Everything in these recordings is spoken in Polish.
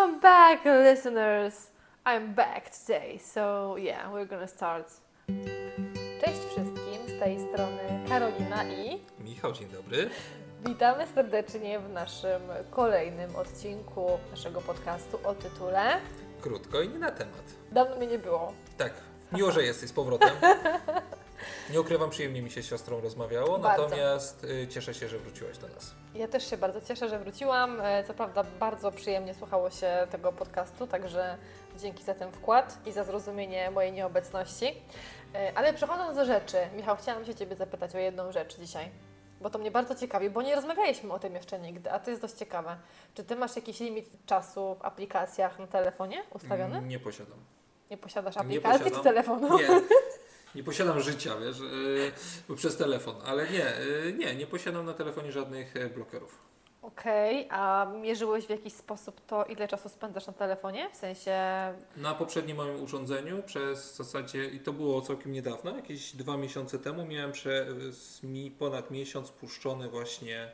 Welcome back, listeners. I'm back today, so yeah, we're gonna start. Cześć wszystkim, z tej strony Karolina i Michał, dzień dobry. witamy serdecznie w naszym kolejnym odcinku naszego podcastu o tytule Krótko i nie na temat. Dawno mnie nie było. Tak, miło, że jesteś z powrotem. Nie ukrywam, przyjemnie mi się z siostrą rozmawiało, Bardzo. natomiast y, cieszę się, że wróciłaś do nas. Ja też się bardzo cieszę, że wróciłam. E, Co prawda bardzo przyjemnie słuchało się tego podcastu, także dzięki za ten wkład i za zrozumienie mojej nieobecności. E, Ale przechodząc do rzeczy, Michał, chciałam się Ciebie zapytać o jedną rzecz dzisiaj, bo to mnie bardzo ciekawi, bo nie rozmawialiśmy o tym jeszcze nigdy, a to jest dość ciekawe. Czy Ty masz jakiś limit czasu w aplikacjach na telefonie ustawiony? Nie posiadam. Nie posiadasz Nie aplikacji posiadam. z telefonu? Nie, nie posiadam życia, wiesz, yy, przez telefon, ale nie, yy, nie, nie posiadam na telefonie żadnych e, blokerów. Okej, a mierzyłeś w jakiś sposób to, ile czasu spędzasz na telefonie? W sensie Na poprzednim moim urządzeniu przez w zasadzie, i to było całkiem niedawno, jakieś dwa miesiące temu, miałem przez mi ponad miesiąc puszczone właśnie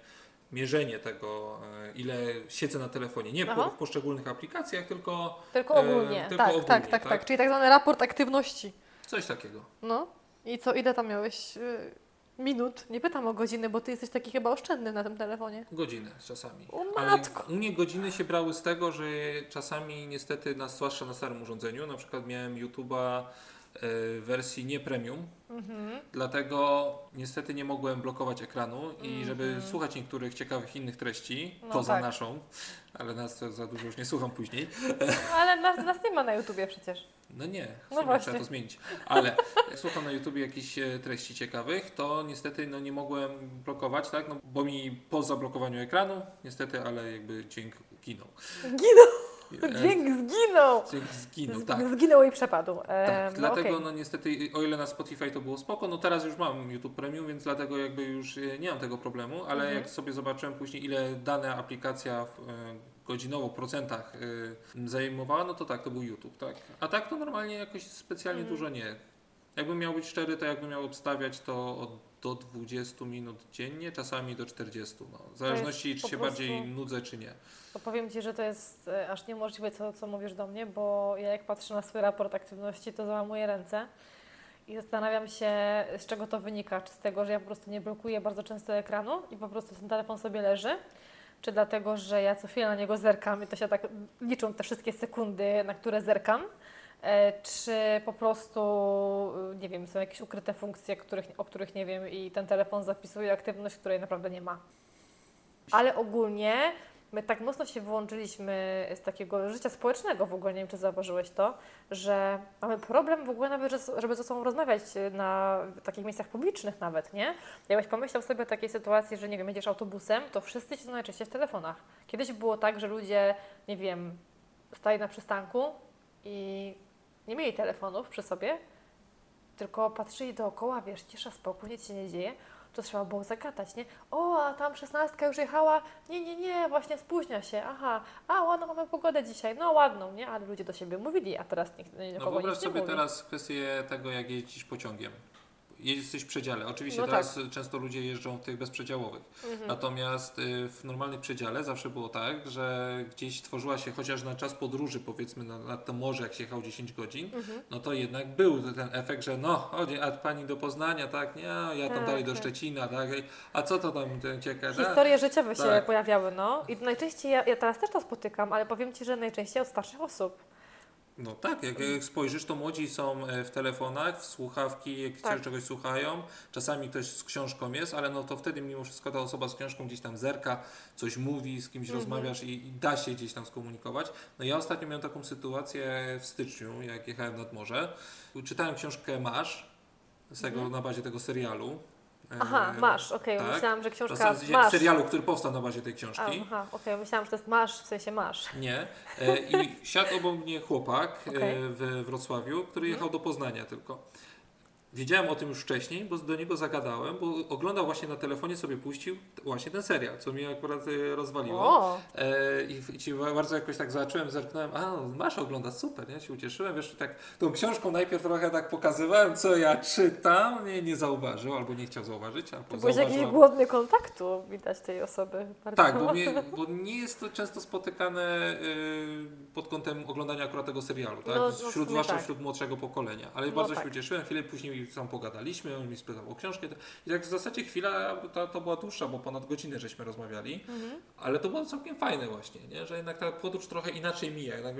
mierzenie tego, e, ile siedzę na telefonie. Nie Aha. w poszczególnych aplikacjach, tylko Tylko E, ogólnie, tylko tak, ogólnie, tak, tak, tak? tak, Czyli tak zwany raport aktywności. Coś takiego. No. I co, ile tam miałeś y, minut? Nie pytam o godziny, bo ty jesteś taki chyba oszczędny na tym telefonie. Godziny czasami. O Ale matko. u mnie godziny się brały z tego, że czasami niestety, na, zwłaszcza na starym urządzeniu, na przykład miałem YouTube'a w wersji nie premium, Mhm. Dlatego niestety nie mogłem blokować ekranu i żeby Mhm. słuchać niektórych ciekawych innych treści, No poza tak. naszą, ale nas to za dużo już nie słucham później. Ale nas, nas nie ma na YouTubie przecież. No nie, No właśnie. trzeba to zmienić. Ale jak słucham na YouTubie jakichś e, treści ciekawych, to niestety no, nie mogłem blokować, tak? No, bo mi po zablokowaniu ekranu, niestety, ale jakby dźwięk ginął. Zginął! E, Dźwięk zginął! Dźwięk zginął, tak. Zginął i przepadł. Tak, E, no dlatego okej. no niestety, o ile na Spotify to było spoko, no teraz już mam YouTube Premium, więc dlatego jakby już e, nie mam tego problemu, ale Mhm. jak sobie zobaczyłem później ile dana aplikacja w, godzinowo, w procentach e, zajmowała, no to tak, to był YouTube, tak. A tak to normalnie jakoś specjalnie Mhm. dużo nie. Jakbym miał być szczery, to jakbym miał obstawiać to od, do 20 minut dziennie, czasami do 40, no. W zależności czy się prostu- bardziej nudzę, czy nie. To powiem Ci, że to jest e, aż niemożliwe, co, co mówisz do mnie, bo ja jak patrzę na swój raport aktywności, to załamuję ręce i zastanawiam się, z czego to wynika. Czy z tego, że ja po prostu nie blokuję bardzo często ekranu i po prostu ten telefon sobie leży, czy dlatego, że ja co chwilę na niego zerkam i to się tak liczą te wszystkie sekundy, na które zerkam, e, czy po prostu, e, nie wiem, są jakieś ukryte funkcje, których, o których nie wiem i ten telefon zapisuje aktywność, której naprawdę nie ma. Ale ogólnie my tak mocno się wyłączyliśmy z takiego życia społecznego w ogóle, nie wiem czy zauważyłeś to, że mamy problem w ogóle nawet, że- żeby ze sobą rozmawiać na takich miejscach publicznych nawet, nie? Jakbyś pomyślał sobie o takiej sytuacji, że nie wiem, jedziesz autobusem, to wszyscy siedzą najczęściej w telefonach. Kiedyś było tak, że ludzie, nie wiem, stali na przystanku i nie mieli telefonów przy sobie, tylko patrzyli dookoła, wiesz, cisza, spokój, nic się nie dzieje, to trzeba było zagadać, nie? O, a tam szesnastka już jechała, nie, nie, nie, właśnie spóźnia się, aha, a ładną mamy pogodę dzisiaj, no ładną, nie? Ale ludzie do siebie mówili, a teraz nikt No nikogo wyobraź nie sobie mówi. teraz kwestię tego, jak jeździsz pociągiem. Jesteś w przedziale. Oczywiście No teraz często ludzie jeżdżą w tych bezprzedziałowych. Mhm. Natomiast y, w normalnym przedziale zawsze było tak, że gdzieś tworzyła się chociaż na czas podróży, powiedzmy na, na to morze, jak się jechał 10 godzin, Mhm. no to jednak był ten efekt, że no, chodzi, a pani do Poznania, tak, nie, ja tam Tak, dalej do tak. Szczecina, tak, a co to tam ten cieka, tak? Historie życiowe się Tak. pojawiały, no. I najczęściej, ja, ja teraz też to spotykam, ale powiem Ci, że najczęściej od starszych osób. No tak, jak, jak spojrzysz, to młodzi są e, w telefonach, w słuchawki, jak Tak. czegoś słuchają. Czasami ktoś z książką jest, ale no to wtedy mimo wszystko ta osoba z książką gdzieś tam zerka, coś mówi, z kimś Mhm. rozmawiasz i, i da się gdzieś tam skomunikować. No ja ostatnio miałem taką sytuację w styczniu, jak jechałem nad morze. Czytałem książkę Masz, z tego, na bazie tego serialu. E, Mhm. Aha, masz, okej, tak. myślałam, że książka zasadzie masz. serialu, który powstał na bazie tej A, książki. Aha, okej, myślałam, że to jest masz, w sensie masz. Nie. E, I siadł obok mnie chłopak e, Okej. Mhm. w Wrocławiu, który jechał do Poznania tylko. Wiedziałem o tym już wcześniej, bo do niego zagadałem, bo oglądał właśnie na telefonie, sobie puścił właśnie ten serial, co mnie akurat e, rozwaliło. E, I, I ci bardzo jakoś tak zobaczyłem, zerknąłem, a no, masz oglądać, super, nie? Się ucieszyłem, wiesz, tak tą książką najpierw trochę tak pokazywałem, co ja czytam, nie, nie zauważył, albo nie chciał zauważyć, albo to byłeś jakiś głodny kontaktu, widać tej osoby. Bardzo Tak, bo, mnie, bo nie jest to często spotykane y, pod kątem oglądania akurat tego serialu, tak? No, no, wśród, sumie zwłaszcza tak. wśród młodszego pokolenia. Ale No bardzo tak. się ucieszyłem, chwilę później tam pogadaliśmy, on mi spytał o książkę i tak w zasadzie chwila to, to była dłuższa, bo ponad godzinę żeśmy rozmawiali, Mhm. ale to było całkiem fajne właśnie, nie? że jednak ta podróż trochę inaczej mija, jednak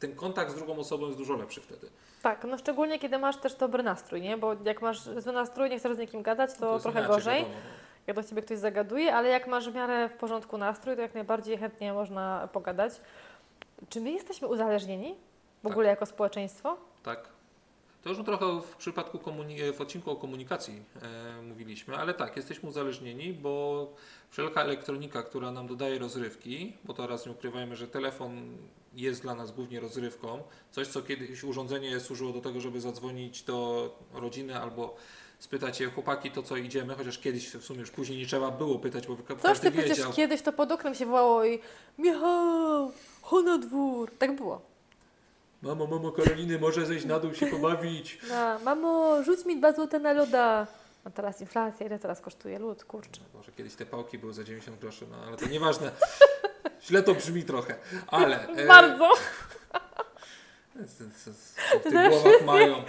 ten kontakt z drugą osobą jest dużo lepszy wtedy. Tak, no szczególnie kiedy masz też dobry nastrój, nie? Bo jak masz zły nastrój, nie chcesz z nikim gadać, to, jest trochę inaczej, gorzej. wiadomo, no. jak do Ciebie ktoś zagaduje, ale jak masz w miarę w porządku nastrój, to jak najbardziej chętnie można pogadać. Czy my jesteśmy uzależnieni w Tak. ogóle jako społeczeństwo? Tak. To już trochę w przypadku w odcinku o komunikacji e, mówiliśmy, ale tak, jesteśmy uzależnieni, bo wszelka elektronika, która nam dodaje rozrywki, bo teraz nie ukrywajmy, że telefon jest dla nas głównie rozrywką, coś co kiedyś urządzenie służyło do tego, żeby zadzwonić do rodziny albo spytać się chłopaki to co idziemy, chociaż kiedyś w sumie już później nie trzeba było pytać, bo ka- Coś każdy ty przecież wiedział. kiedyś to pod oknem się wołało i Michał, chodź na dwór. Tak było. Mamo, mamo Karoliny, może zejść na dół się pobawić. No, mamo, rzuć mi dwa złote na loda. A teraz inflacja, ile teraz kosztuje lód, kurczę. Może kiedyś te pałki były za 90 groszy, no ale to nieważne. Źle to brzmi trochę, ale... e, Bardzo. w tych głowach mają.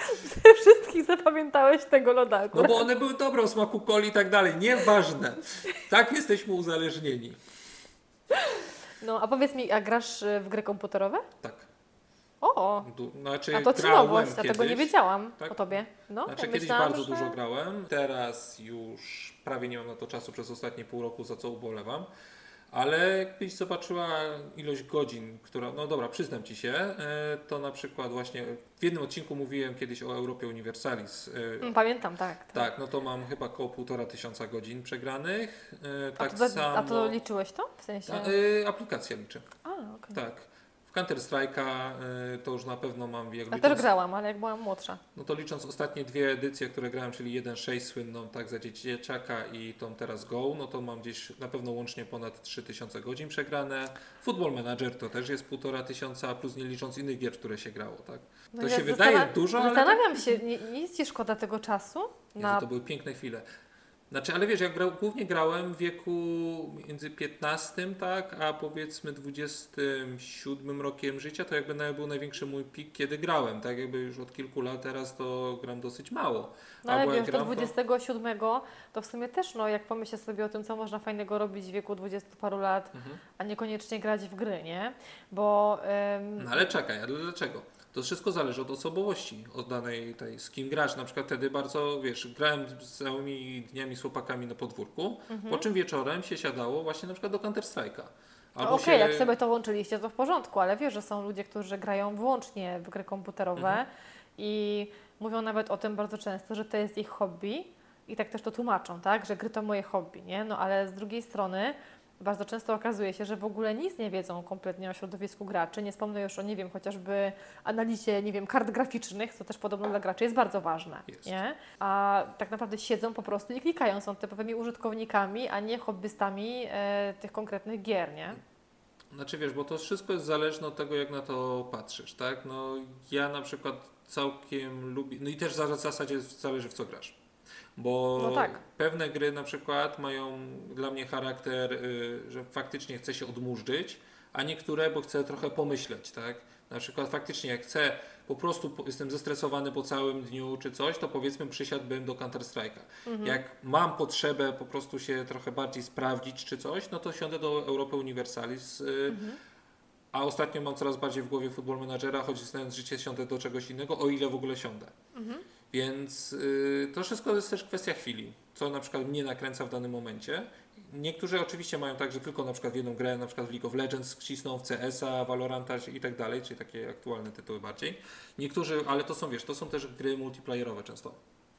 Wszystkich zapamiętałeś tego loda No akurat. bo one były dobre o smaku coli i tak dalej. Nieważne. Tak jesteśmy uzależnieni. No, a powiedz mi, a grasz y, w gry komputerowe? Tak. O, Du- Znaczy, a to ci nowość, ja tego nie wiedziałam Tak. o tobie. No, Znaczy ja kiedyś bardzo że... dużo grałem, teraz już prawie nie mam na to czasu przez ostatnie pół roku, za co ubolewam. Ale jakbyś zobaczyła ilość godzin, która, no dobra, przyznam Ci się, e, to na przykład właśnie w jednym odcinku mówiłem kiedyś o Europie Universalis. e, Mm, Pamiętam, tak. Tak, no to mam chyba około półtora tysiąca godzin przegranych. E, A, tak to, samo. a to liczyłeś to? W sensie... Ta, e, aplikacja liczy. A, okej. Tak. W Counter Strike'a e, to już na pewno mam jak Ja licząc, też grałam, ale jak byłam młodsza. No to licząc ostatnie dwie edycje, które grałem, czyli 1.6 słynną tak za dzieciaka i tą teraz Go, no to mam gdzieś na pewno łącznie ponad 3000 godzin przegrane. Football Manager to też jest półtora tysiąca, plus nie licząc innych gier, które się grało, tak? No To się wydaje dużo, ale Zastanawiam się, nie, nie jest Ci szkoda tego czasu? Jezu, Na... to były piękne chwile. Znaczy, ale wiesz, ja grał, głównie grałem w wieku między 15, tak, a powiedzmy 27 rokiem życia, to jakby był największy mój pik, kiedy grałem, tak, jakby już od kilku lat teraz to gram dosyć mało. No ale wiesz, do gram, to- 27 to w sumie też, no jak pomyślę sobie o tym, co można fajnego robić w wieku 20 paru lat, Mhm. a niekoniecznie grać w gry, nie? Bo... ym, No ale czekaj, ale dlaczego? To wszystko zależy od osobowości, od danej tej, z kim grasz. Na przykład wtedy bardzo, wiesz, grałem z całymi dniami z chłopakami na podwórku, po czym wieczorem się siadało właśnie na przykład do Counter Strike'a. no Okej, jak sobie to łączyliście, to w porządku, ale wiesz, że są ludzie, którzy grają wyłącznie w gry komputerowe Mhm. i mówią nawet o tym bardzo często, że to jest ich hobby i tak też to tłumaczą, tak, że gry to moje hobby, nie? No ale z drugiej strony bardzo często okazuje się, że w ogóle nic nie wiedzą kompletnie o środowisku graczy. Nie wspomnę już o, nie wiem, chociażby analizie, nie wiem, kart graficznych, co też podobno dla graczy jest bardzo ważne, Jest. nie? A tak naprawdę siedzą po prostu i klikają, są typowymi użytkownikami, a nie hobbystami e, tych konkretnych gier, nie? Znaczy wiesz, bo to wszystko jest zależne od tego, jak na to patrzysz, tak? No ja na przykład całkiem lubię, no i też w zasadzie zależy w co grasz. Bo No tak. pewne gry na przykład mają dla mnie charakter, y, że faktycznie chcę się odmurzyć, a niektóre, bo chcę trochę pomyśleć, tak? Na przykład faktycznie jak chcę, po prostu jestem zestresowany po całym dniu czy coś, to powiedzmy przysiadłbym do Counter Strike'a. Mhm. Jak mam potrzebę po prostu się trochę bardziej sprawdzić czy coś, no to siądę do Europy Universalis. y, Mhm. A ostatnio mam coraz bardziej w głowie Football Managera, choć znając życie siądę do czegoś innego, o ile w ogóle siądę. Mhm. Więc y, to wszystko jest też kwestia chwili, co na przykład mnie nakręca w danym momencie. Niektórzy oczywiście mają tak, że tylko na przykład w jedną grę, na przykład w League of Legends cisną, w CS-a, Valoranta i tak dalej, czyli takie aktualne tytuły bardziej. Niektórzy, ale to są, wiesz, to są też gry multiplayerowe często.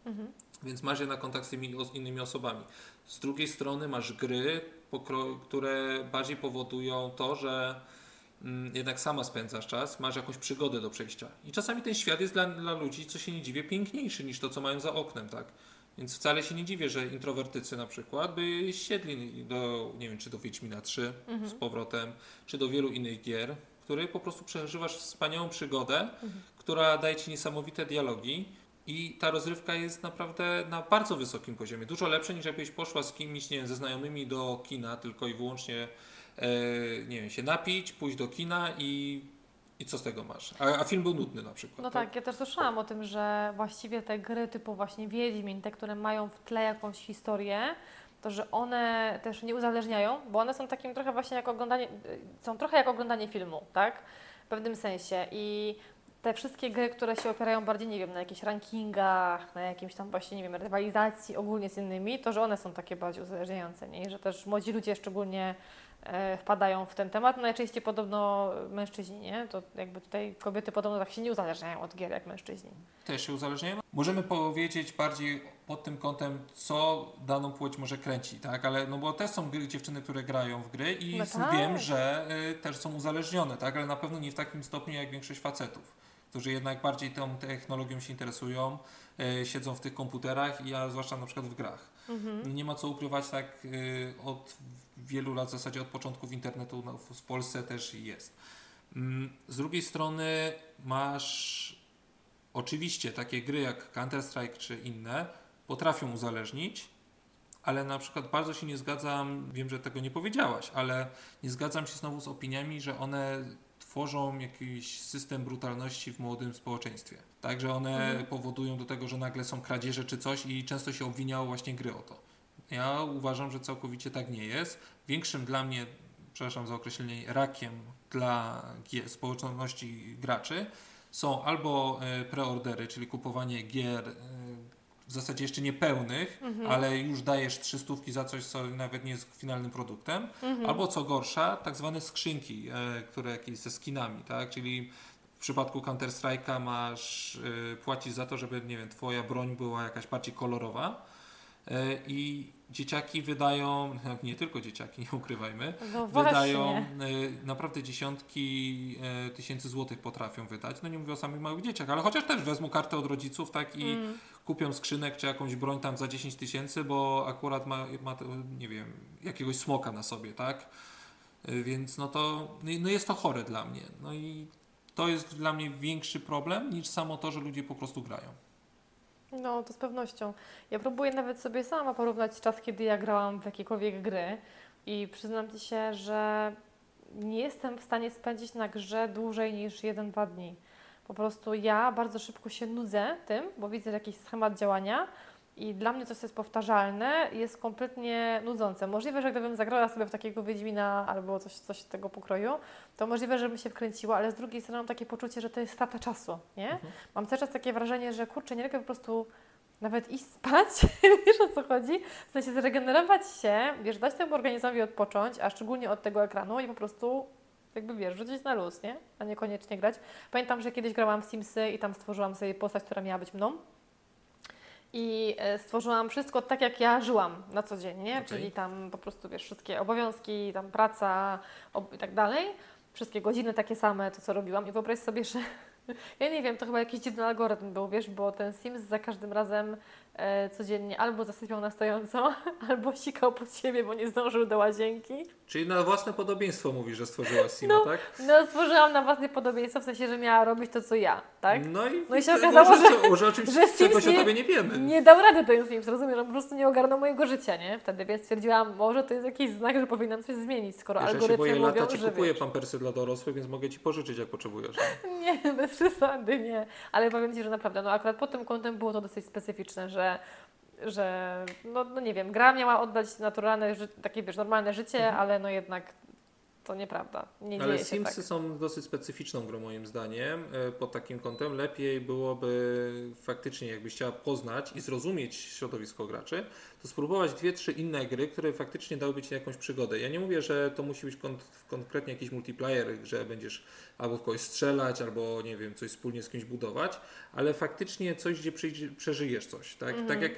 Mhm. Więc masz jednak kontakt z tymi innymi osobami. Z drugiej strony masz gry, które bardziej powodują to, że jednak sama spędzasz czas, masz jakąś przygodę do przejścia. I czasami ten świat jest dla, dla ludzi, co się nie dziwię, piękniejszy niż to, co mają za oknem, tak? Więc wcale się nie dziwię, że introwertycy na przykład by siedli do, nie wiem, czy do Wiedźmina 3 z powrotem, czy do wielu innych gier, w których po prostu przeżywasz wspaniałą przygodę, która daje Ci niesamowite dialogi i ta rozrywka jest naprawdę na bardzo wysokim poziomie. Dużo lepsze niż jakbyś poszła z kimś, nie wiem, ze znajomymi do kina tylko i wyłącznie nie wiem, się napić, pójść do kina i, i co z tego masz? A, a film był nudny na przykład. No tak, ja też słyszałam o tym, że właściwie te gry typu właśnie Wiedźmin, te, które mają w tle jakąś historię, to że one też nie uzależniają, bo one są takim trochę właśnie jak oglądanie, są trochę jak oglądanie filmu, tak? W pewnym sensie. I te wszystkie gry, które się opierają bardziej, nie wiem, na jakichś rankingach, na jakimś tam właśnie, nie wiem, rywalizacji ogólnie z innymi, to że one są takie bardziej uzależniające, nie? I że też młodzi ludzie szczególnie e, wpadają w ten temat. No najczęściej podobno mężczyźni, nie? To jakby tutaj kobiety podobno tak się nie uzależniają od gier jak mężczyźni. Też się uzależniają. Możemy powiedzieć bardziej pod tym kątem, co daną płeć może kręci, tak? Ale no bo też są gry, dziewczyny, które grają w gry i No tak. wiem, że y, też są uzależnione, tak? Ale na pewno nie w takim stopniu jak większość facetów, którzy jednak bardziej tą technologią się interesują, y, siedzą w tych komputerach i a zwłaszcza na przykład w grach. Mhm. Nie ma co ukrywać, tak y, od wielu lat, w zasadzie od początków internetu no, w, w Polsce też jest. Mm, Z drugiej strony masz oczywiście takie gry jak Counter-Strike czy inne potrafią uzależnić, ale na przykład bardzo się nie zgadzam, wiem, że tego nie powiedziałaś, ale nie zgadzam się znowu z opiniami, że one tworzą jakiś system brutalności w młodym społeczeństwie. Tak, że one Mhm. powodują do tego, że nagle są kradzieże czy coś i często się obwiniało właśnie gry o to. Ja uważam, że całkowicie tak nie jest. Większym dla mnie, przepraszam za określenie, rakiem dla społeczności graczy są albo e, preordery, czyli kupowanie gier e, w zasadzie jeszcze niepełnych, Mhm. ale już dajesz trzy stówki za coś, co nawet nie jest finalnym produktem, Mhm. albo co gorsza, tak zwane skrzynki, e, które jakieś ze skinami, tak? Czyli w przypadku Counter-Strike'a masz, e, płacisz za to, żeby, nie wiem, twoja broń była jakaś bardziej kolorowa e, i dzieciaki wydają, nie tylko dzieciaki, nie ukrywajmy, No wydają e, naprawdę dziesiątki e, tysięcy złotych potrafią wydać. No nie mówię o samych małych dzieciach, ale chociaż też wezmą kartę od rodziców, tak i Mm. kupią skrzynek czy jakąś broń tam za 10 tysięcy, bo akurat ma, ma, nie wiem, jakiegoś smoka na sobie, tak? Y, Więc no to, no no jest to chore dla mnie. No i to jest dla mnie większy problem niż samo to, że ludzie po prostu grają. No, to z pewnością. Ja próbuję nawet sobie sama porównać czas, kiedy ja grałam w jakiekolwiek gry i przyznam Ci się, że nie jestem w stanie spędzić na grze dłużej niż 1-2 dni. Po prostu ja bardzo szybko się nudzę tym, bo widzę jakiś schemat działania i dla mnie coś, co jest powtarzalne, jest kompletnie nudzące. Możliwe, że gdybym zagrała sobie w takiego Wiedźmina albo coś, coś tego pokroju, to możliwe, żebym się wkręciła, ale z drugiej strony mam takie poczucie, że to jest strata czasu, nie? Mhm. Mam cały czas takie wrażenie, że kurczę, nie lepiej po prostu nawet iść spać, wiesz o co chodzi? W sensie zregenerować się, wiesz, dać temu organizmowi odpocząć, a szczególnie od tego ekranu i po prostu jakby wiesz, rzucić na luz, nie? A niekoniecznie grać. Pamiętam, że kiedyś grałam w Simsy i tam stworzyłam sobie postać, która miała być mną. I e, stworzyłam wszystko tak, jak ja żyłam na co dzień, nie? Okej. Czyli tam po prostu, wiesz, wszystkie obowiązki, tam praca ob- i tak dalej. Wszystkie godziny takie same, to co robiłam. I wyobraź sobie, że ja nie wiem, to chyba jakiś dziwny algorytm był, wiesz, bo ten Sims za każdym razem codziennie albo zasypiał na stojąco, albo sikał pod siebie, bo nie zdążył do łazienki. Czyli na własne podobieństwo mówisz, że stworzyłaś Sima, No. tak? No, stworzyłam na własne podobieństwo, w sensie, że miała robić to, co ja, tak? No i, No i się okazało, że- co- że o czymś że czegoś o nie- tobie nie wiemy. Nie dał rady ten Sims, rozumiesz? On po prostu nie ogarnął mojego życia, nie? Wtedy, więc stwierdziłam, może to jest jakiś znak, że powinnam coś zmienić, skoro Wiesz, ja się algorytmy boję mówią, lata, ci że kupuję wiesz. pampersy dla dorosłych, więc mogę ci pożyczyć, jak potrzebujesz. Nie, bez przesady, nie. Ale powiem Ci, że naprawdę, no akurat pod tym kątem było to dosyć specyficzne, że, że no, no nie wiem, gra miała oddać naturalne, takie wiesz, normalne życie, Mhm. ale no jednak to nieprawda. Nie Ale Simsy tak. są dosyć specyficzną grą moim zdaniem. e, Pod takim kątem lepiej byłoby faktycznie, jakbyś chciała poznać i zrozumieć środowisko graczy, to spróbować dwie, trzy inne gry, które faktycznie dałyby ci jakąś przygodę. Ja nie mówię, że to musi być kon- konkretnie jakiś multiplayer, że będziesz albo w kogoś strzelać, albo nie wiem, coś wspólnie z kimś budować, ale faktycznie coś, gdzie przeżyjesz coś. Tak, Mhm. tak jak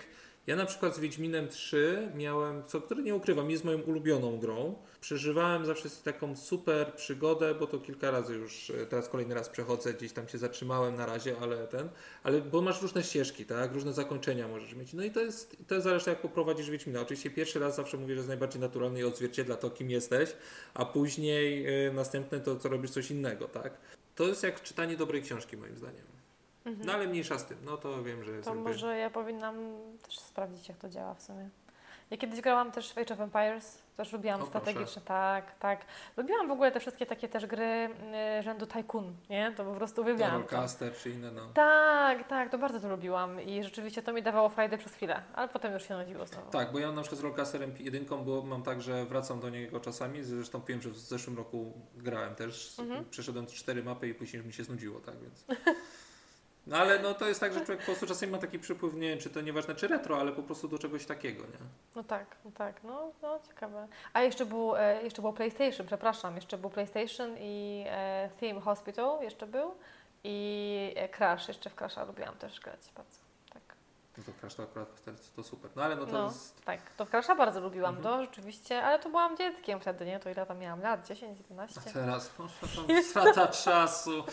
ja na przykład z Wiedźminem 3 miałem, co, który nie ukrywam, jest moją ulubioną grą. Przeżywałem zawsze taką super przygodę, bo to kilka razy już, e, teraz kolejny raz przechodzę, gdzieś tam się zatrzymałem na razie, ale ten, ale bo masz różne ścieżki, tak, różne zakończenia możesz mieć. No i to jest, to jest jak poprowadzisz Wiedźmina. Oczywiście pierwszy raz zawsze mówię, że jest najbardziej naturalny i odzwierciedla to, kim jesteś, a później e, następne to, co robisz coś innego, tak. To jest jak czytanie dobrej książki moim zdaniem. Mhm. No ale mniejsza z tym, no to wiem, że To jakby... może ja powinnam też sprawdzić, jak to działa w sumie. Ja kiedyś grałam też w Age of Empires Też lubiłam O, strategiczne, tak, tak. Lubiłam w ogóle te wszystkie takie też gry y, rzędu Tycoon, nie? To po prostu uwielbiałam. Rollcaster czy inne, no. Tak, tak, to bardzo to lubiłam i rzeczywiście to mi dawało frajdę przez chwilę, ale potem już się nudziło znowu. Tak, bo ja na przykład z Rollcasterem 1, bo mam tak, że wracam do niego czasami, zresztą wiem, że w zeszłym roku grałem też, Mhm. przeszedłem cztery mapy i później mi się znudziło, tak więc... No ale no to jest tak, że człowiek po prostu czasami ma taki przypływ, nie wiem, czy to nieważne czy retro, ale po prostu do czegoś takiego, nie? No tak, no tak, no, no ciekawe. A jeszcze był, e, jeszcze był PlayStation, przepraszam, jeszcze był PlayStation i e, Theme Hospital jeszcze był i e, Crash, jeszcze w Crasha lubiłam też grać bardzo. Tak, No to Crash to akurat to, to super. No ale no to No. jest... tak, to w Crasha bardzo lubiłam, Mhm. to rzeczywiście, ale to byłam dzieckiem wtedy, nie? To ile tam miałam lat? 10, 11? A teraz no, strata czasu.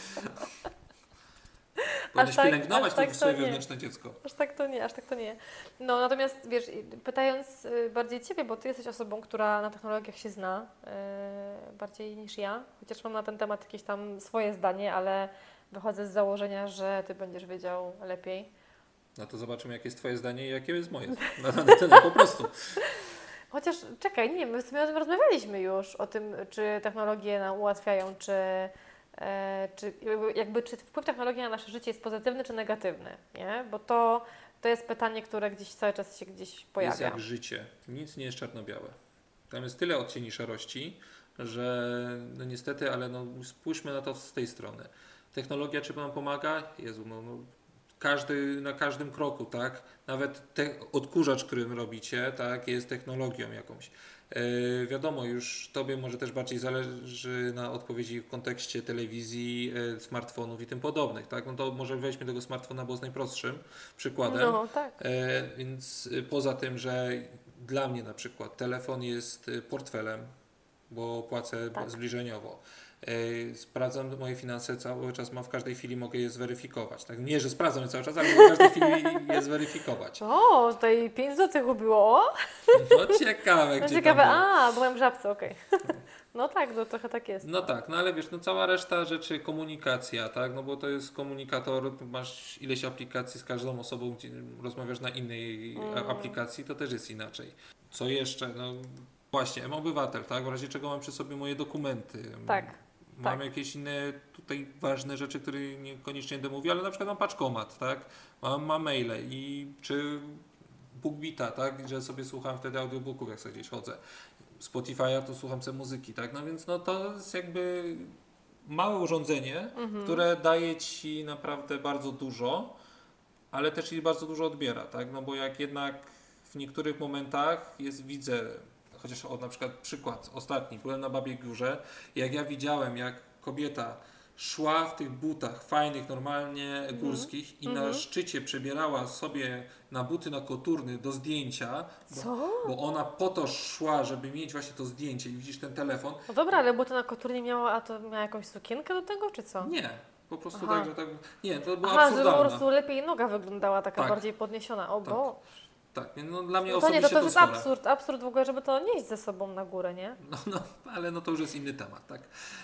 Będziesz tak- pielęgnować tak to swoje nie. wewnętrzne dziecko. Aż tak to nie, aż tak to nie. No natomiast wiesz, pytając y, bardziej Ciebie, bo Ty jesteś osobą, która na technologiach się zna y, bardziej niż ja, chociaż mam na ten temat jakieś tam swoje zdanie, ale wychodzę z założenia, że Ty będziesz wiedział lepiej. No to zobaczymy, jakie jest Twoje zdanie i jakie jest moje. Na dany temat po prostu. Chociaż czekaj, nie, my w sumie o tym rozmawialiśmy już, o tym, czy technologie nam ułatwiają, czy, czy jakby, czy wpływ technologii na nasze życie jest pozytywny czy negatywny, nie? Bo to, to jest pytanie, które gdzieś cały czas się gdzieś Jest pojawia. jak życie. Nic nie jest czarno-białe. Tam jest tyle odcieni szarości, że no niestety, ale no spójrzmy na to z tej strony. Technologia czy nam pomaga? Jezu, no, no każdy, na każdym kroku, tak? Nawet te, odkurzacz, którym robicie, tak, jest technologią jakąś. Yy, wiadomo, już Tobie może też bardziej zależy na odpowiedzi w kontekście telewizji, yy, smartfonów i tym podobnych, tak? No to może weźmy tego smartfona, bo jest najprostszym przykładem. No tak. E, więc poza tym, że dla mnie na przykład telefon jest portfelem, bo płacę Tak. zbliżeniowo. Sprawdzam moje finanse cały czas, mam w każdej chwili mogę je zweryfikować. Tak? Nie, że sprawdzam je cały czas, ale w każdej chwili je zweryfikować. O, tutaj 5 zł ubyło. O, No ciekawe, no gdzie ciekawe. tam było. A, byłem w żabce, okej. No tak, no trochę tak jest. No tak, no ale wiesz, no cała reszta rzeczy, komunikacja, tak, no bo to jest komunikator, masz ileś aplikacji z każdą osobą, gdzie rozmawiasz na innej Mm. aplikacji, to też jest inaczej. Co jeszcze? No właśnie, M-Obywatel, tak, w razie czego mam przy sobie moje dokumenty. Tak, Mam tak. jakieś inne tutaj ważne rzeczy, które niekoniecznie będę mówił, ale na przykład mam paczkomat, tak, mam, mam maile i czy BookBeata, tak, że sobie słucham wtedy audiobooków, jak sobie gdzieś chodzę. Spotify'a to słucham sobie muzyki, tak? No więc no to jest jakby małe urządzenie, Mhm. które daje Ci naprawdę bardzo dużo, ale też i bardzo dużo odbiera, tak? No bo jak jednak w niektórych momentach jest, widzę, chociaż o na przykład przykład ostatni, byłem na Babiej Górze, jak ja widziałem, jak kobieta szła w tych butach fajnych, normalnie górskich i na Mhm. szczycie przebierała sobie na buty na koturny do zdjęcia, bo, Co? bo ona po to szła, żeby mieć właśnie to zdjęcie i widzisz ten telefon. No dobra, ale bo to na koturnie miała, a to miała jakąś sukienkę do tego, czy co? Nie, po prostu Aha. tak, że tak. Nie, to była Aha, że po absurdalna. prostu lepiej noga wyglądała taka Tak. bardziej podniesiona. O, Tak. bo. Tak, no dla mnie No to nie, osobiście to, to jest chore. absurd, absurd w ogóle, żeby to nieść ze sobą na górę, nie? No, no, ale no to już jest inny temat, tak.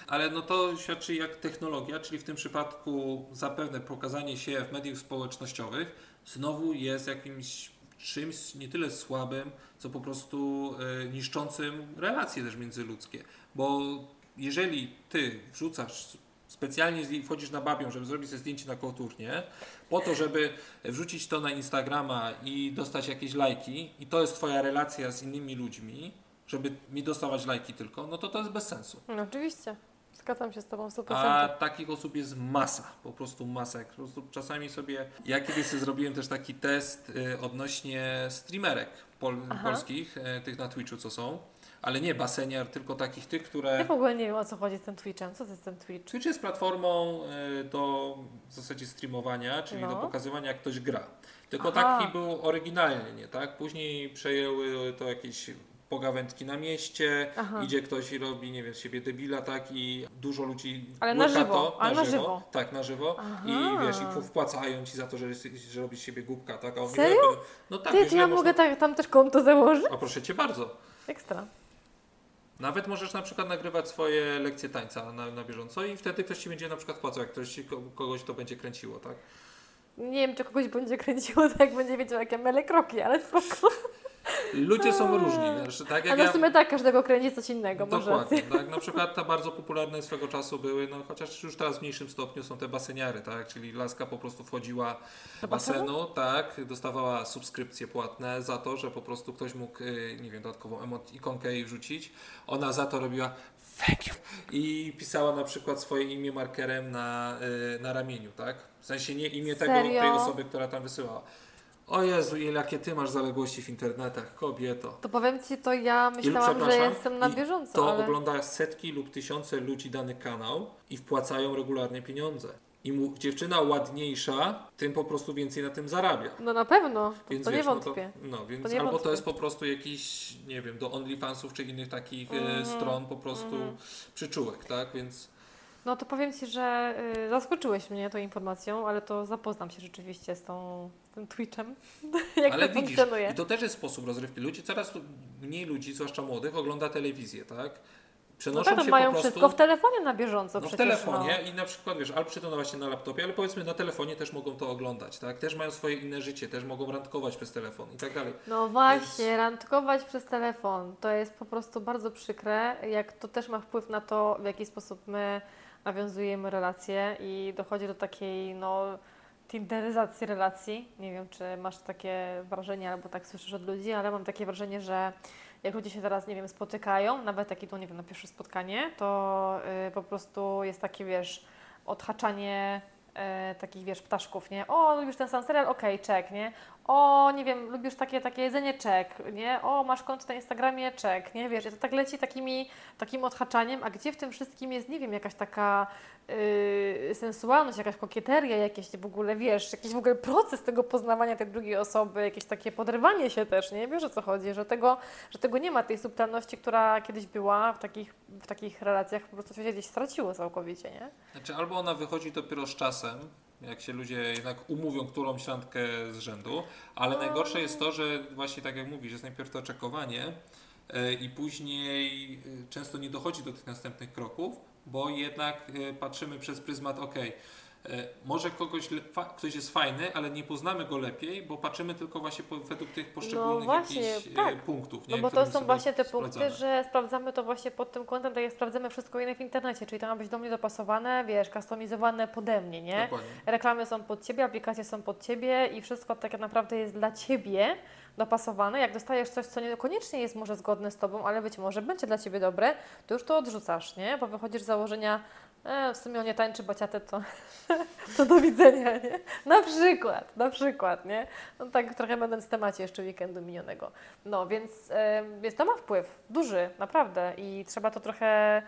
Ale no to świadczy jak technologia, czyli w tym przypadku zapewne pokazanie się w mediach społecznościowych znowu jest jakimś czymś nie tyle słabym, co po prostu e, niszczącym relacje też międzyludzkie. Bo jeżeli ty wrzucasz specjalnie wchodzisz na babią, żeby zrobić sobie zdjęcie na koturnie, po to, żeby wrzucić to na Instagrama i dostać jakieś lajki i to jest twoja relacja z innymi ludźmi, żeby mi dostawać lajki tylko, no to to jest bez sensu. No oczywiście. Zgadzam się z Tobą w 100%. A takich osób jest masa, po prostu masa. Po prostu czasami sobie, ja kiedyś sobie zrobiłem też taki test y, odnośnie streamerek pol, Aha. polskich, y, tych na Twitchu co są, ale nie baseniar, tylko takich tych, Ja które... w ogóle nie wiem o co chodzi z tym Twitchem. Co to jest ten Twitch? Twitch jest platformą y, do w zasadzie streamowania, czyli No. do pokazywania jak ktoś gra. Tylko Aha. taki był oryginalny, nie tak? Później przejęły to jakieś pogawędki na mieście, Aha. idzie ktoś i robi, nie wiem, z siebie debila, tak? I dużo ludzi Ale na żywo, to, na żywo. Tak, na żywo. Aha. I wiesz, i wpłacają ci za to, że, że robisz z siebie głupka, tak? A on Serio? mówi, No tak, Ty, wiesz, ja mogę tak, tam też konto założyć? A proszę cię bardzo. Ekstra. Nawet możesz na przykład nagrywać swoje lekcje tańca na, na bieżąco i wtedy ktoś ci będzie na przykład płacał, jak ktoś, kogoś to będzie kręciło, tak? Nie wiem, czy kogoś będzie kręciło, tak jak będzie wiedział, jak ja mylę kroki, ale spoko. ludzie są różni, wiesz, tak jak no ja... w sumie tak, każdego kręci coś innego, Dokładnie, tak. Na przykład te bardzo popularne swego czasu były, no chociaż już teraz w mniejszym stopniu są te baseniary, tak? Czyli laska po prostu wchodziła Do basenu? tak, dostawała subskrypcje płatne za to, że po prostu ktoś mógł, y, nie wiem, dodatkową emot, ikonkę jej wrzucić. Ona za to robiła thank you i pisała na przykład swoje imię markerem na, y, na ramieniu, tak? W sensie nie imię tego, tej osoby, która tam wysyłała. O Jezu, ile jakie ty masz zaległości w internetach, kobieto. To powiem Ci, to ja myślałam, że jestem na bieżąco, To ale... ogląda setki lub tysiące ludzi dany kanał i wpłacają regularnie pieniądze. I mu, dziewczyna ładniejsza, tym po prostu więcej na tym zarabia. No na pewno, to, Więc to nie wiesz, wątpię. No, to, no więc To nie albo wątpię. to jest po prostu jakiś, nie wiem, do OnlyFansów czy innych takich Mhm, stron po prostu mhm. przyczółek, tak? Więc No to powiem Ci, że y, zaskoczyłeś mnie tą informacją, ale to zapoznam się rzeczywiście z, tą, tym Twitchem, jak ale to widzisz, funkcjonuje. i to też jest sposób rozrywki. Ludzie, coraz mniej ludzi, zwłaszcza młodych, ogląda telewizję, tak? No Przenoszą tak, to się mają prostu... wszystko w telefonie na bieżąco No w przecież. telefonie i na przykład wiesz, albo czy to no właśnie na laptopie, ale powiedzmy na telefonie też mogą to oglądać, tak? Też mają swoje inne życie, też mogą randkować przez telefon i tak dalej. No. no właśnie, randkować przez telefon to jest po prostu bardzo przykre, jak to też ma wpływ na to, w jaki sposób my nawiązujemy relacje i dochodzi do takiej no tinderyzacji relacji. Nie wiem, czy masz takie wrażenie albo tak słyszysz od ludzi, ale mam takie wrażenie, że jak ludzie się teraz, nie wiem, spotykają, nawet takie to, nie wiem, na pierwsze spotkanie, to y, po prostu jest takie, wiesz, odhaczanie y, takich, wiesz, ptaszków, nie? O, lubisz ten sam serial? Okej, czek, nie? O, nie wiem, lubisz takie, takie jedzenie? Czek, nie? O, masz konto na Instagramie? Czek, nie? Wiesz, i to tak leci takimi, takim odhaczaniem, a gdzie w tym wszystkim jest, nie wiem, jakaś taka yy, sensualność, jakaś kokieteria, jakieś w ogóle, wiesz, jakiś w ogóle proces tego poznawania tej drugiej osoby, jakieś takie podrywanie się też, nie? Wiesz o co chodzi, że tego, że tego nie ma, tej subtelności, która kiedyś była w takich, w takich relacjach, po prostu się gdzieś straciło całkowicie, nie? Znaczy albo ona wychodzi dopiero z czasem, jak się ludzie jednak umówią którąś randkę z rzędu, ale najgorsze jest to, że właśnie tak jak mówisz, jest najpierw to oczekowanie e, i później e, często nie dochodzi do tych następnych kroków, bo jednak e, patrzymy przez pryzmat, ok, może kogoś, ktoś jest fajny, ale nie poznamy go lepiej, bo patrzymy tylko właśnie po, według tych poszczególnych właśnie, jakichś e, tak. punktów. Nie, No bo to są właśnie te punkty, że sprawdzamy to właśnie pod tym kątem, tak jak sprawdzamy wszystko inne w internecie, czyli to ma być do mnie dopasowane, wiesz, kustomizowane pode mnie, nie? Dokładnie. Reklamy są pod Ciebie, aplikacje są pod Ciebie i wszystko tak naprawdę jest dla Ciebie dopasowane. Jak dostajesz coś, co niekoniecznie jest może zgodne z Tobą, ale być może będzie dla Ciebie dobre, to już to odrzucasz, nie? Bo wychodzisz z założenia, e, w sumie on nie tańczy baciatę, to, to do widzenia, nie? Na przykład, na przykład, nie? No tak trochę będąc w temacie jeszcze weekendu minionego. No, więc, e, więc to ma wpływ, duży, naprawdę i trzeba to trochę...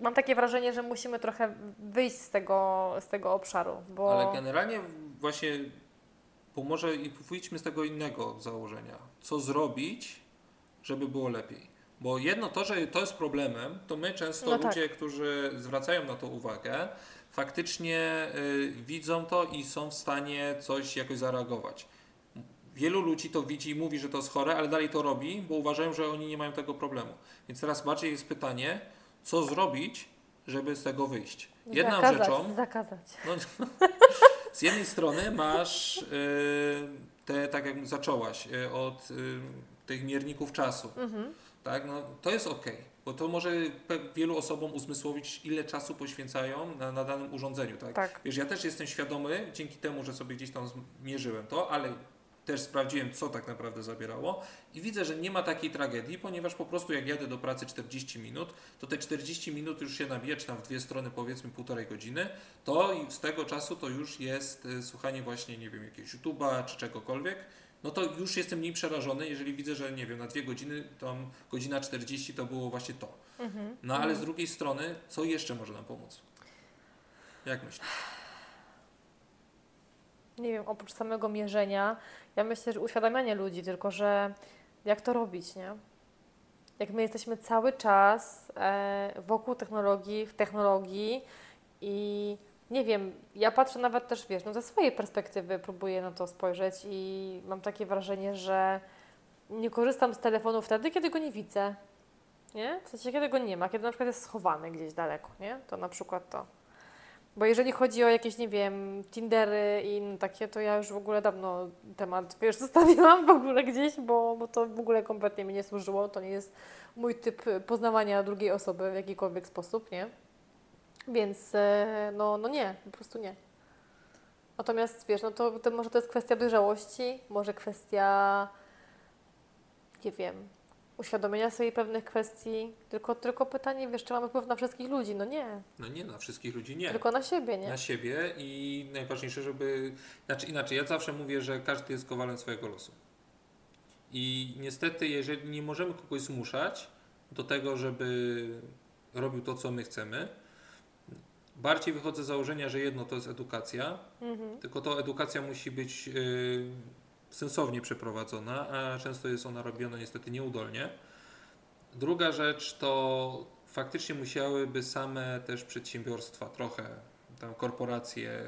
Mam takie wrażenie, że musimy trochę wyjść z tego, z tego obszaru, bo... Ale generalnie właśnie pomoże i wyjdźmy z tego innego założenia. Co zrobić, żeby było lepiej? Bo jedno to, że to jest problemem, to my często No tak. ludzie, którzy zwracają na to uwagę, faktycznie y, widzą to i są w stanie coś jakoś zareagować. Wielu ludzi to widzi i mówi, że to jest chore, ale dalej to robi, bo uważają, że oni nie mają tego problemu. Więc teraz bardziej jest pytanie, co zrobić, żeby z tego wyjść. Jedną zakazać, rzeczą, Zakazać. no, z jednej strony masz y, te, tak jak zaczęłaś, y, od y, tych mierników czasu. Mhm. Tak? No, to jest ok, bo to może wielu osobom uzmysłowić, ile czasu poświęcają na, na danym urządzeniu. Tak? Tak. Wiesz, ja też jestem świadomy, dzięki temu, że sobie gdzieś tam zmierzyłem to, ale też sprawdziłem, co tak naprawdę zabierało i widzę, że nie ma takiej tragedii, ponieważ po prostu jak jadę do pracy 40 minut, to te 40 minut już się nabija, czy tam w dwie strony powiedzmy półtorej godziny, to z tego czasu to już jest y, słuchanie właśnie, nie wiem, jakiegoś YouTube'a czy czegokolwiek, no to już jestem mniej przerażony, jeżeli widzę, że nie wiem, na dwie godziny, tam godzina 40 to było właśnie to. Mhm. No ale z drugiej strony, co jeszcze może nam pomóc? Jak myślisz? Nie wiem, oprócz samego mierzenia, ja myślę, że uświadamianie ludzi, tylko że jak to robić, nie? Jak my jesteśmy cały czas e, wokół technologii, w technologii i nie wiem, ja patrzę nawet też, wiesz, no ze swojej perspektywy próbuję na to spojrzeć i mam takie wrażenie, że nie korzystam z telefonu wtedy, kiedy go nie widzę, nie? W sensie, kiedy go nie ma, kiedy na przykład jest schowany gdzieś daleko, nie? To na przykład to. Bo jeżeli chodzi o jakieś, nie wiem, Tindery i takie, to ja już w ogóle dawno temat, wiesz, zostawiłam w ogóle gdzieś, bo, bo to w ogóle kompletnie mi nie służyło. To nie jest mój typ poznawania drugiej osoby w jakikolwiek sposób, nie? Więc e, no, no nie, po prostu nie. Natomiast wiesz, no to, to może to jest kwestia dojrzałości, może kwestia, nie wiem, uświadomienia sobie pewnych kwestii, tylko, tylko pytanie, wiesz, czy mamy wpływ na wszystkich ludzi? No nie, No nie, na wszystkich ludzi nie. tylko na siebie, nie? Na siebie i najważniejsze, żeby. Znaczy inaczej, ja zawsze mówię, że każdy jest kowalem swojego losu. I niestety, jeżeli nie możemy kogoś zmuszać do tego, żeby robił to, co my chcemy, bardziej wychodzę z założenia, że jedno to jest edukacja, Mhm. tylko to edukacja musi być y, sensownie przeprowadzona, a często jest ona robiona niestety nieudolnie. Druga rzecz to faktycznie musiałyby same też przedsiębiorstwa trochę, tam korporacje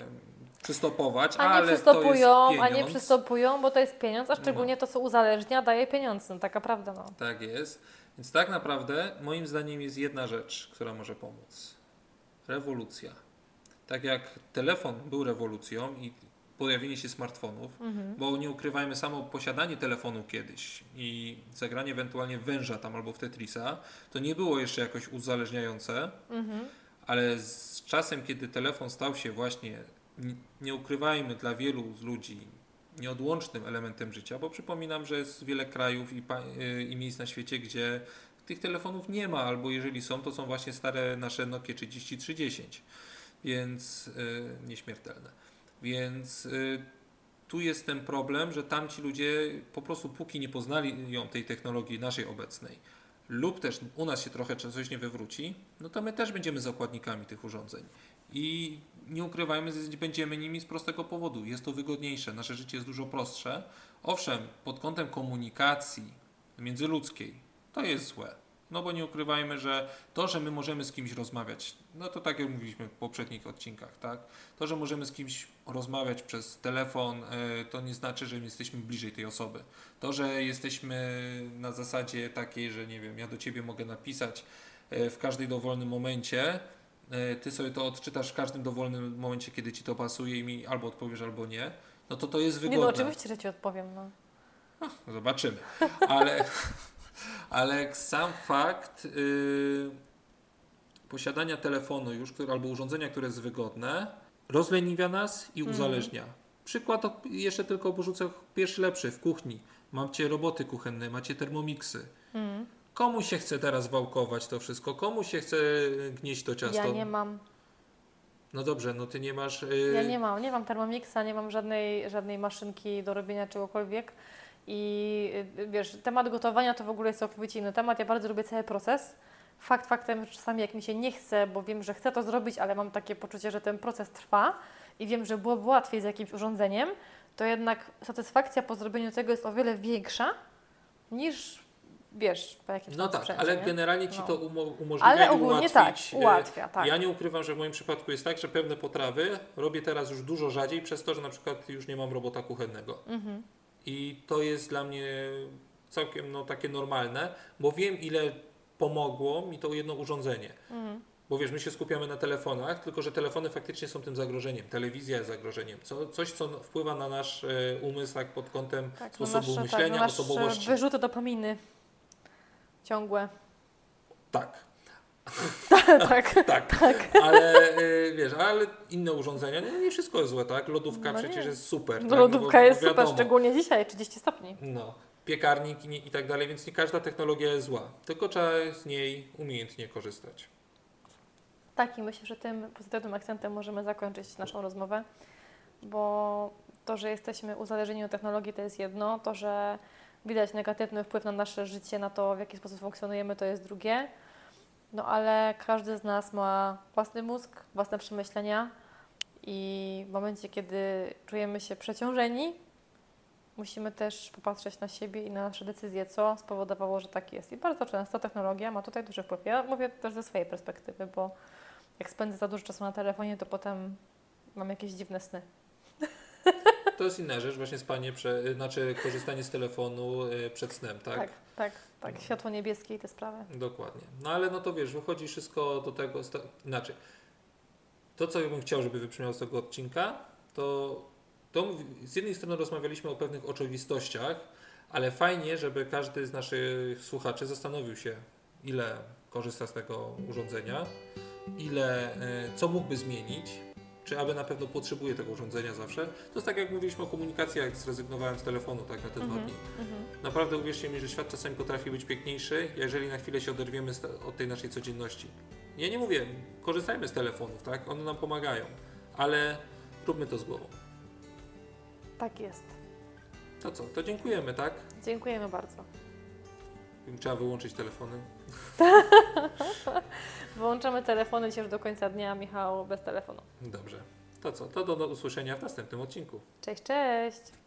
przystopować, A nie ale przystopują, to jest a pieniądz. nie przystopują, bo to jest pieniądz, a szczególnie to, co uzależnia, daje pieniądze. No taka prawda, no. Tak jest. Więc tak naprawdę moim zdaniem jest jedna rzecz, która może pomóc. Rewolucja. Tak jak telefon był rewolucją i pojawienie się smartfonów, Mhm. bo nie ukrywajmy, samo posiadanie telefonu kiedyś i zagranie ewentualnie węża tam albo w Tetrisa, to nie było jeszcze jakoś uzależniające, Mhm. ale z czasem, kiedy telefon stał się właśnie, nie ukrywajmy, dla wielu z ludzi nieodłącznym elementem życia, bo przypominam, że jest wiele krajów i, y, i miejsc na świecie, gdzie tych telefonów nie ma, albo jeżeli są, to są właśnie stare nasze Nokia 3310, więc y, nieśmiertelne. Więc y, tu jest ten problem, że tamci ludzie po prostu póki nie poznali ją tej technologii naszej obecnej, lub też u nas się trochę coś nie wywróci, no to my też będziemy zakładnikami tych urządzeń. I nie ukrywajmy, będziemy nimi z prostego powodu. Jest to wygodniejsze, nasze życie jest dużo prostsze. Owszem, pod kątem komunikacji międzyludzkiej to jest złe. No bo nie ukrywajmy, że to, że my możemy z kimś rozmawiać, no to tak jak mówiliśmy w poprzednich odcinkach, tak? To, że możemy z kimś rozmawiać przez telefon, y, to nie znaczy, że jesteśmy bliżej tej osoby. To, że jesteśmy na zasadzie takiej, że nie wiem, ja do ciebie mogę napisać y, w każdym dowolnym momencie, y, ty sobie to odczytasz w każdym dowolnym momencie, kiedy ci to pasuje i mi albo odpowiesz, albo nie, no to to jest Nie wygodne. no, oczywiście, że Ci odpowiem, no. Zobaczymy. Ale, ale sam fakt y, posiadania telefonu już, który, albo urządzenia, które jest wygodne, rozleniwia nas i Mhm. uzależnia. Przykład o- jeszcze tylko porzucę pierwszy lepszy w kuchni. Macie roboty kuchenne, macie termomiksy. Mm. Komu się chce teraz wałkować to wszystko? Komu się chce gnieść to ciasto? Ja nie mam, No dobrze, no ty nie masz. y, ja nie mam, nie mam Thermomixa, nie mam żadnej, żadnej maszynki do robienia czegokolwiek. I y, wiesz, temat gotowania to w ogóle jest całkowicie inny temat. Ja bardzo lubię cały proces. Fakt faktem, że czasami jak mi się nie chce, bo wiem, że chcę to zrobić, ale mam takie poczucie, że ten proces trwa i wiem, że byłoby łatwiej z jakimś urządzeniem, to jednak satysfakcja po zrobieniu tego jest o wiele większa niż, wiesz, po jakimś No tak, sprzęcie, ale nie? generalnie ci No. to umo umożliwia Ale ogólnie tak, ułatwić, y, ułatwia, tak. Ja nie ukrywam, że w moim przypadku jest tak, że pewne potrawy robię teraz już dużo rzadziej przez to, że na przykład już nie mam robota kuchennego. Mhm. I to jest dla mnie całkiem no, takie normalne, bo wiem ile pomogło mi to jedno urządzenie. Mhm. Bo wiesz, my się skupiamy na telefonach, tylko że telefony faktycznie są tym zagrożeniem. Telewizja jest zagrożeniem. Co, coś, co wpływa na nasz e, umysł tak pod kątem Tak, sposobu nasze- myślenia, tak, osobowości. Wyrzuty dopaminy. Ciągłe. Tak. tak. Tak, ale y, wiesz, ale inne urządzenia, no nie wszystko jest złe, tak? Lodówka No przecież jest super. No, tak? lodówka bo, jest bo super, wiadomo, szczególnie dzisiaj, 30 stopni. No, piekarnik i, i tak dalej, więc nie każda technologia jest zła, tylko trzeba z niej umiejętnie korzystać. Tak, i myślę, że tym pozytywnym akcentem możemy zakończyć naszą rozmowę, bo to, że jesteśmy uzależnieni od technologii, to jest jedno, to, że widać negatywny wpływ na nasze życie, na to, w jaki sposób funkcjonujemy, to jest drugie. No ale każdy z nas ma własny mózg, własne przemyślenia i w momencie, kiedy czujemy się przeciążeni, musimy też popatrzeć na siebie i na nasze decyzje, co spowodowało, że tak jest. I bardzo często technologia ma tutaj duży wpływ. Ja mówię też ze swojej perspektywy, bo jak spędzę za dużo czasu na telefonie, to potem mam jakieś dziwne sny. To jest inna rzecz, właśnie spanie, prze, znaczy korzystanie z telefonu y, przed snem, tak? tak, tak. tak. No. Światło niebieskie i te sprawy. Dokładnie. No ale no to wiesz, wychodzi wszystko do tego, inaczej. to, co ja bym chciał, żeby wybrzmiało z tego odcinka, to, to z jednej strony rozmawialiśmy o pewnych oczywistościach, ale fajnie, żeby każdy z naszych słuchaczy zastanowił się, ile korzysta z tego urządzenia, ile, e, co mógłby zmienić, czy aby na pewno potrzebuje tego urządzenia zawsze. To jest tak, jak mówiliśmy o komunikacji, jak zrezygnowałem z telefonu tak na te dwa dni. Naprawdę uwierzcie mi, że świat czasami potrafi być piękniejszy, jeżeli na chwilę się oderwiemy od tej naszej codzienności. Ja nie mówię, korzystajmy z telefonów, tak? One nam pomagają, ale róbmy to z głową. Tak jest. To co? To dziękujemy, tak? Dziękujemy bardzo. Trzeba wyłączyć telefony. Wyłączamy telefony dzisiaj już do końca dnia, Michał bez telefonu. Dobrze. To co? To do, do usłyszenia w następnym odcinku. Cześć, cześć!